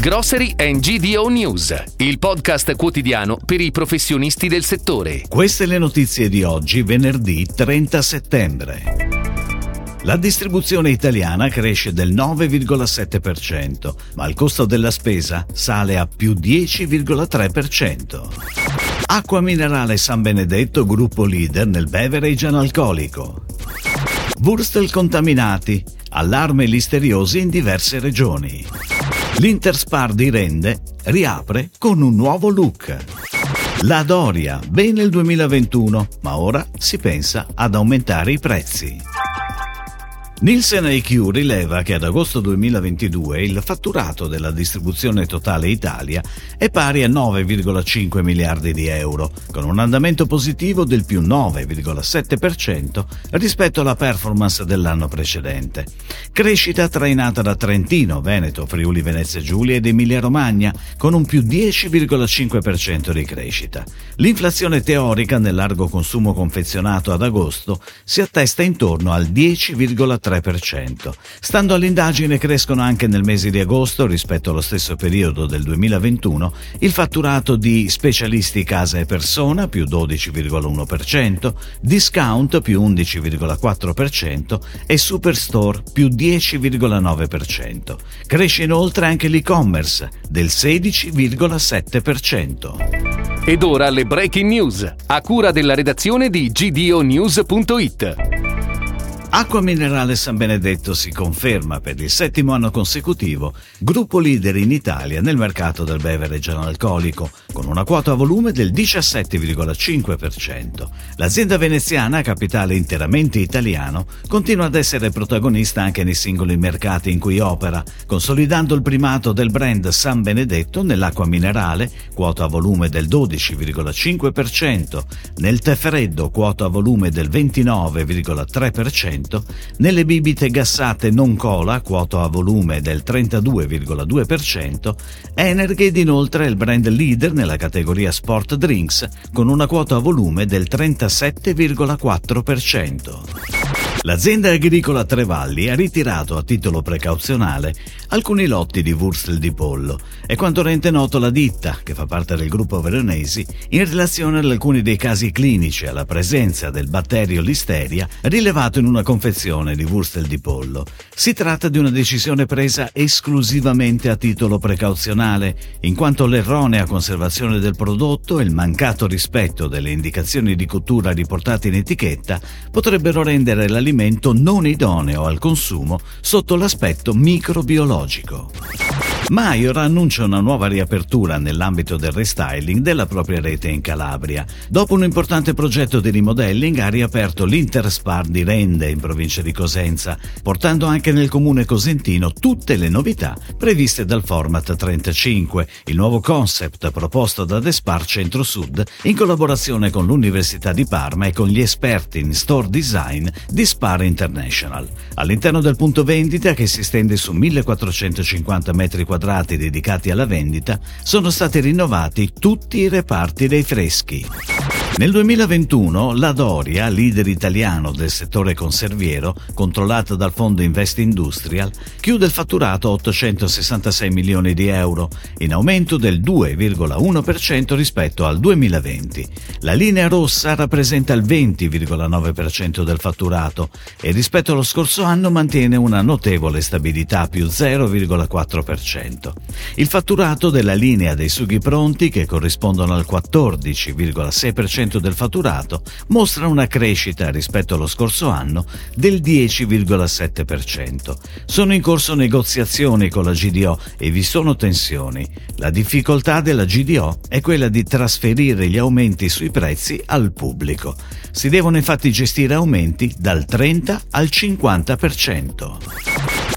Grocery and GDO News, il podcast quotidiano per i professionisti del settore. Queste le notizie di oggi, venerdì 30 settembre. La distribuzione italiana cresce del 9,7%, ma il costo della spesa sale a più 10,3%. Acqua minerale San Benedetto, gruppo leader nel beverage analcolico. Wurstel contaminati, allarme listeriosi in diverse regioni. L'Interspar di Rende riapre con un nuovo look. La Doria, bene il 2021, ma ora si pensa ad aumentare i prezzi. Nielsen IQ rileva che ad agosto 2022 il fatturato della distribuzione totale Italia è pari a 9,5 miliardi di euro, con un andamento positivo del più 9,7% rispetto alla performance dell'anno precedente. Crescita trainata da Trentino, Veneto, Friuli Venezia Giulia ed Emilia Romagna, con un più 10,5% di crescita. L'inflazione teorica nel largo consumo confezionato ad agosto si attesta intorno al 10,3%. 3%. Stando all'indagine crescono anche nel mese di agosto rispetto allo stesso periodo del 2021 il fatturato di specialisti casa e persona più 12,1%, discount più 11,4% e superstore più 10,9%. Cresce inoltre anche l'e-commerce del 16,7%. Ed ora le breaking news, a cura della redazione di gdonews.it. Acqua Minerale San Benedetto si conferma per il settimo anno consecutivo gruppo leader in Italia nel mercato del beverage analcolico, con una quota a volume del 17,5%. L'azienda veneziana, capitale interamente italiano, continua ad essere protagonista anche nei singoli mercati in cui opera, consolidando il primato del brand San Benedetto nell'acqua minerale, quota a volume del 12,5%, nel tè freddo, quota a volume del 29,3%, nelle bibite gassate non cola, quota a volume del 32,2%, Energade inoltre è il brand leader nella categoria sport drinks con una quota a volume del 37,4%. L'azienda agricola Trevalli ha ritirato a titolo precauzionale alcuni lotti di Wurstel di pollo. È quanto rende noto la ditta, che fa parte del gruppo Veronesi, in relazione ad alcuni dei casi clinici alla presenza del batterio Listeria rilevato in una confezione di Wurstel di pollo. Si tratta di una decisione presa esclusivamente a titolo precauzionale, in quanto l'erronea conservazione del prodotto e il mancato rispetto delle indicazioni di cottura riportate in etichetta potrebbero rendere l'alimento alimento non idoneo al consumo sotto l'aspetto microbiologico. Maior annuncia una nuova riapertura nell'ambito del restyling della propria rete in Calabria. Dopo un importante progetto di remodelling ha riaperto l'Interspar di Rende in provincia di Cosenza, portando anche nel comune cosentino tutte le novità previste dal Format 35, il nuovo concept proposto da Despar Centro Sud in collaborazione con l'Università di Parma e con gli esperti in store design di Spar International. All'interno del punto vendita, che si stende su 1450 metri quadrati, dedicati alla vendita, sono stati rinnovati tutti i reparti dei freschi. Nel 2021 la Doria, leader italiano del settore conserviero, controllata dal fondo Invest Industrial, chiude il fatturato a 866 milioni di euro, in aumento del 2,1% rispetto al 2020. La linea rossa rappresenta il 20,9% del fatturato e rispetto allo scorso anno mantiene una notevole stabilità più 0,4%. Il fatturato della linea dei sughi pronti, che corrispondono al 14,6% del fatturato mostra una crescita rispetto allo scorso anno del 10,7%. Sono in corso negoziazioni con la GDO e vi sono tensioni. La difficoltà della GDO è quella di trasferire gli aumenti sui prezzi al pubblico. Si devono infatti gestire aumenti dal 30 al 50%.